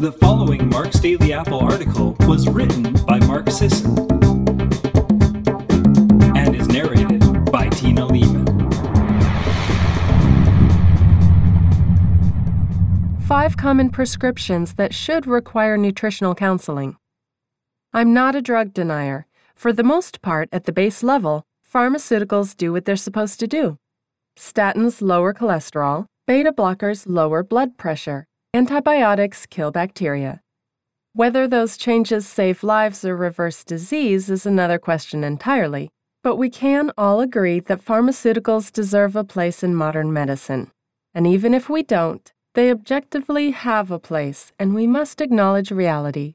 The following Mark's Daily Apple article was written by Mark Sisson and is narrated by Tina Leaman. Five common prescriptions that should require nutritional counseling. I'm not a drug denier. For the most part, at the base level, pharmaceuticals do what they're supposed to do. Statins lower cholesterol, beta blockers lower blood pressure, Antibiotics kill bacteria. Whether those changes save lives or reverse disease is another question entirely, but we can all agree that pharmaceuticals deserve a place in modern medicine. And even if we don't, they objectively have a place, and we must acknowledge reality.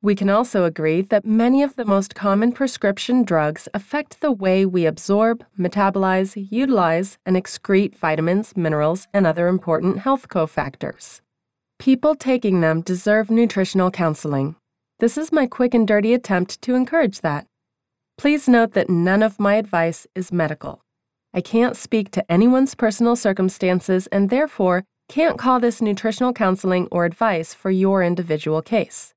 We can also agree that many of the most common prescription drugs affect the way we absorb, metabolize, utilize, and excrete vitamins, minerals, and other important health cofactors. People taking them deserve nutritional counseling. This is my quick and dirty attempt to encourage that. Please note that none of my advice is medical. I can't speak to anyone's personal circumstances and therefore can't call this nutritional counseling or advice for your individual case.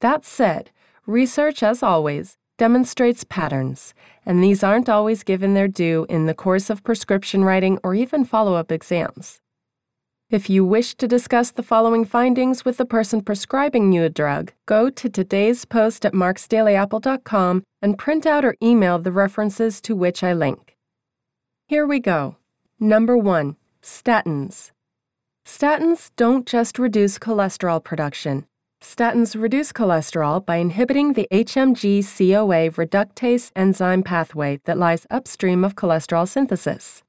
That said, research, as always, demonstrates patterns, and these aren't always given their due in the course of prescription writing or even follow up exams. If you wish to discuss the following findings with the person prescribing you a drug, go to today's post at marksdailyapple.com and print out or email the references to which I link. Here we go. Number 1. Statins. Statins don't just reduce cholesterol production. Statins reduce cholesterol by inhibiting the HMG CoA reductase enzyme pathway that lies upstream of cholesterol synthesis.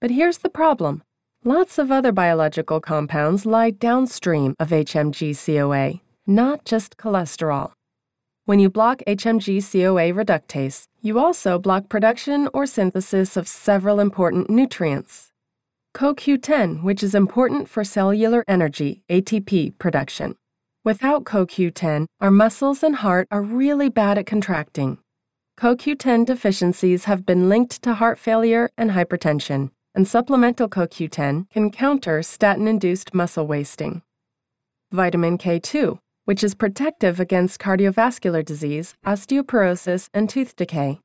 But here's the problem Lots of other biological compounds lie downstream of HMG CoA, not just cholesterol. When you block HMG CoA reductase, you also block production or synthesis of several important nutrients. CoQ10, which is important for cellular energy, ATP, production. Without CoQ10, our muscles and heart are really bad at contracting. CoQ10 deficiencies have been linked to heart failure and hypertension and supplemental CoQ10 can counter statin induced muscle wasting. Vitamin K2, which is protective against cardiovascular disease, osteoporosis, and tooth decay.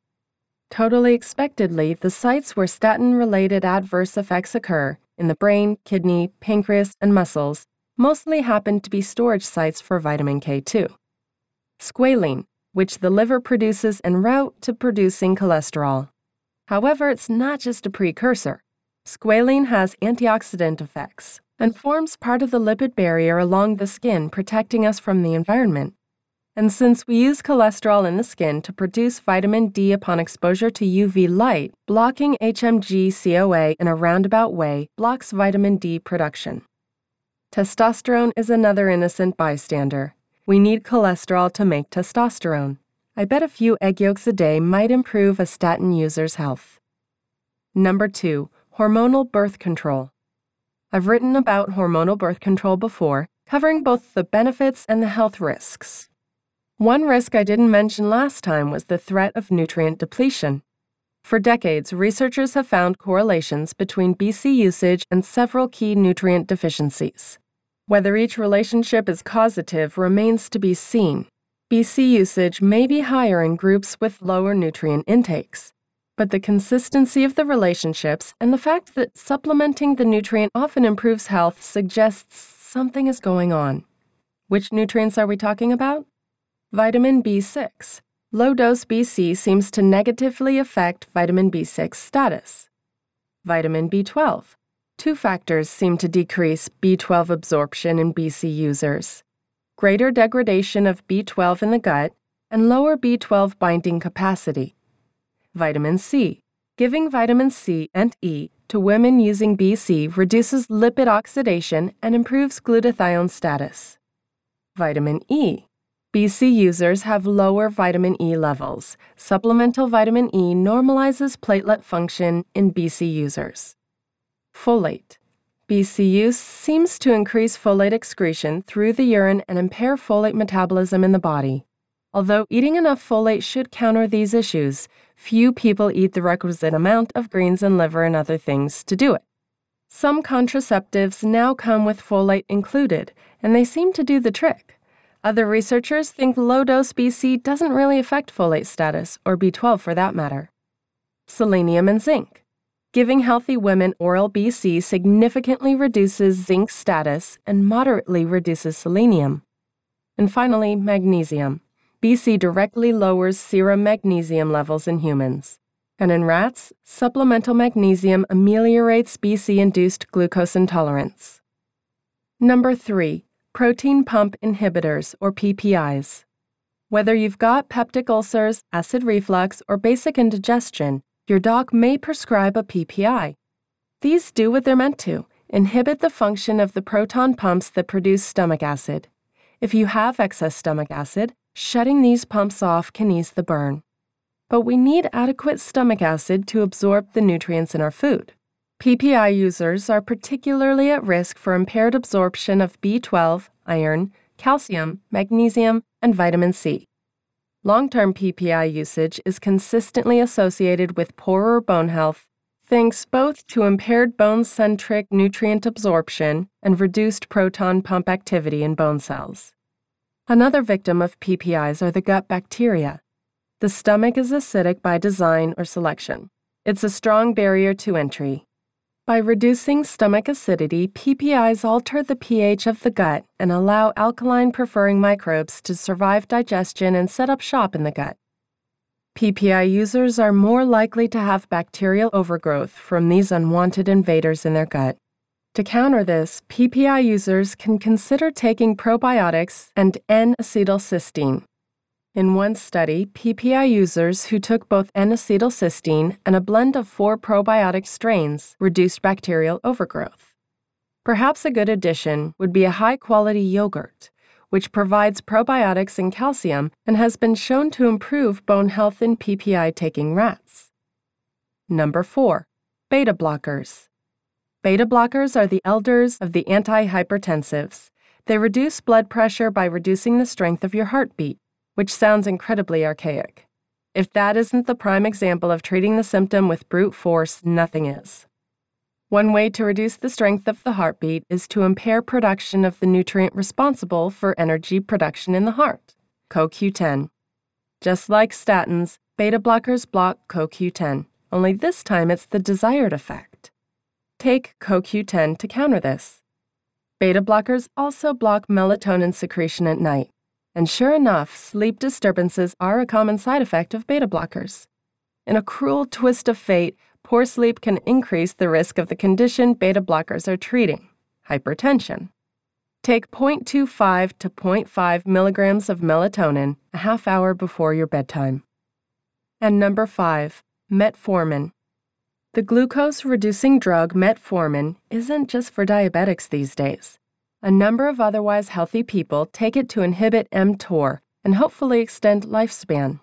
Totally expectedly, the sites where statin related adverse effects occur in the brain, kidney, pancreas, and muscles mostly happen to be storage sites for vitamin K2. Squalene, which the liver produces en route to producing cholesterol. However, it's not just a precursor. Squalene has antioxidant effects and forms part of the lipid barrier along the skin, protecting us from the environment. And since we use cholesterol in the skin to produce vitamin D upon exposure to UV light, blocking HMG CoA in a roundabout way blocks vitamin D production. Testosterone is another innocent bystander. We need cholesterol to make testosterone. I bet a few egg yolks a day might improve a statin user's health. Number two, Hormonal birth control. I've written about hormonal birth control before, covering both the benefits and the health risks. One risk I didn't mention last time was the threat of nutrient depletion. For decades, researchers have found correlations between BC usage and several key nutrient deficiencies. Whether each relationship is causative remains to be seen. BC usage may be higher in groups with lower nutrient intakes, but the consistency of the relationships and the fact that supplementing the nutrient often improves health suggests something is going on. Which nutrients are we talking about? Vitamin B6. Low dose BC seems to negatively affect vitamin B6 status. Vitamin B12. Two factors seem to decrease B12 absorption in BC users greater degradation of B12 in the gut and lower B12 binding capacity. Vitamin C. Giving vitamin C and E to women using BC reduces lipid oxidation and improves glutathione status. Vitamin E. BC users have lower vitamin E levels. Supplemental vitamin E normalizes platelet function in BC users. Folate. BC use seems to increase folate excretion through the urine and impair folate metabolism in the body. Although eating enough folate should counter these issues, few people eat the requisite amount of greens and liver and other things to do it. Some contraceptives now come with folate included, and they seem to do the trick. Other researchers think low dose BC doesn't really affect folate status, or B12 for that matter. Selenium and zinc. Giving healthy women oral BC significantly reduces zinc status and moderately reduces selenium. And finally, magnesium. BC directly lowers serum magnesium levels in humans. And in rats, supplemental magnesium ameliorates BC induced glucose intolerance. Number 3 protein pump inhibitors, or PPIs. Whether you've got peptic ulcers, acid reflux, or basic indigestion, your doc may prescribe a PPI. These do what they're meant to inhibit the function of the proton pumps that produce stomach acid. If you have excess stomach acid, shutting these pumps off can ease the burn. But we need adequate stomach acid to absorb the nutrients in our food. PPI users are particularly at risk for impaired absorption of B12, iron, calcium, magnesium, and vitamin C. Long term PPI usage is consistently associated with poorer bone health, thanks both to impaired bone centric nutrient absorption and reduced proton pump activity in bone cells. Another victim of PPIs are the gut bacteria. The stomach is acidic by design or selection. It's a strong barrier to entry, by reducing stomach acidity, PPIs alter the pH of the gut and allow alkaline preferring microbes to survive digestion and set up shop in the gut. PPI users are more likely to have bacterial overgrowth from these unwanted invaders in their gut. To counter this, PPI users can consider taking probiotics and N acetylcysteine, in one study, PPI users who took both N-acetylcysteine and a blend of four probiotic strains reduced bacterial overgrowth. Perhaps a good addition would be a high quality yogurt, which provides probiotics and calcium and has been shown to improve bone health in PPI taking rats. Number 4. Beta blockers. Beta blockers are the elders of the antihypertensives. They reduce blood pressure by reducing the strength of your heartbeat which sounds incredibly archaic. If that isn't the prime example of treating the symptom with brute force, nothing is. One way to reduce the strength of the heartbeat is to impair production of the nutrient responsible for energy production in the heart, CoQ10. Just like statins, beta blockers block CoQ10, only this time it's the desired effect. Take CoQ10 to counter this. Beta blockers also block melatonin secretion at night, and sure enough, sleep disturbances are a common side effect of beta blockers. In a cruel twist of fate, poor sleep can increase the risk of the condition beta blockers are treating hypertension. Take 0.25 to 0.5 milligrams of melatonin a half hour before your bedtime. And number 5, metformin. The glucose reducing drug metformin isn't just for diabetics these days a number of otherwise healthy people take it to inhibit mTOR and hopefully extend lifespan.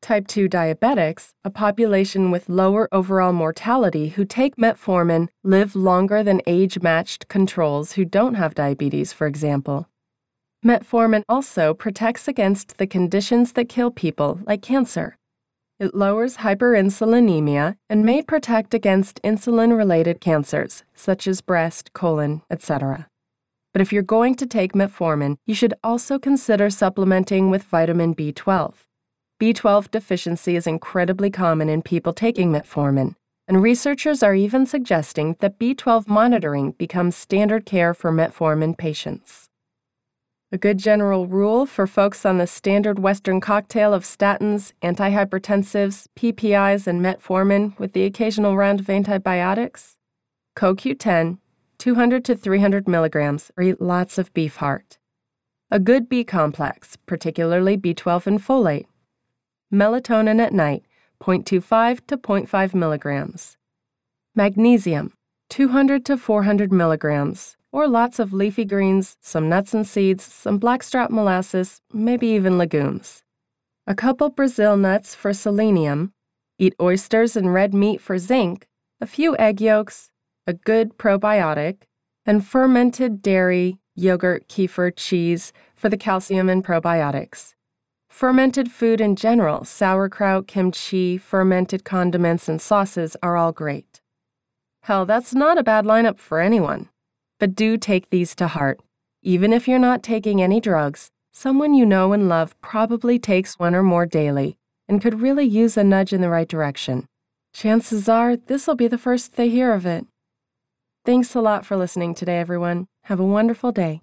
Type 2 diabetics, a population with lower overall mortality who take metformin, live longer than age matched controls who don't have diabetes, for example. Metformin also protects against the conditions that kill people, like cancer. It lowers hyperinsulinemia and may protect against insulin related cancers, such as breast, colon, etc. But if you're going to take metformin, you should also consider supplementing with vitamin B12. B12 deficiency is incredibly common in people taking metformin, and researchers are even suggesting that B12 monitoring becomes standard care for metformin patients. A good general rule for folks on the standard Western cocktail of statins, antihypertensives, PPIs, and metformin with the occasional round of antibiotics CoQ10, 200 to 300 milligrams, or eat lots of beef heart. A good B complex, particularly B12 and folate. Melatonin at night, 0.25 to 0.5 milligrams. Magnesium, 200 to 400 milligrams, or lots of leafy greens, some nuts and seeds, some blackstrap molasses, maybe even legumes. A couple Brazil nuts for selenium, eat oysters and red meat for zinc, a few egg yolks, a good probiotic, and fermented dairy, yogurt, kefir, cheese for the calcium and probiotics. Fermented food in general, sauerkraut, kimchi, fermented condiments, and sauces are all great. Hell, that's not a bad lineup for anyone. But do take these to heart. Even if you're not taking any drugs, someone you know and love probably takes one or more daily and could really use a nudge in the right direction. Chances are this will be the first they hear of it. Thanks a lot for listening today, everyone. Have a wonderful day.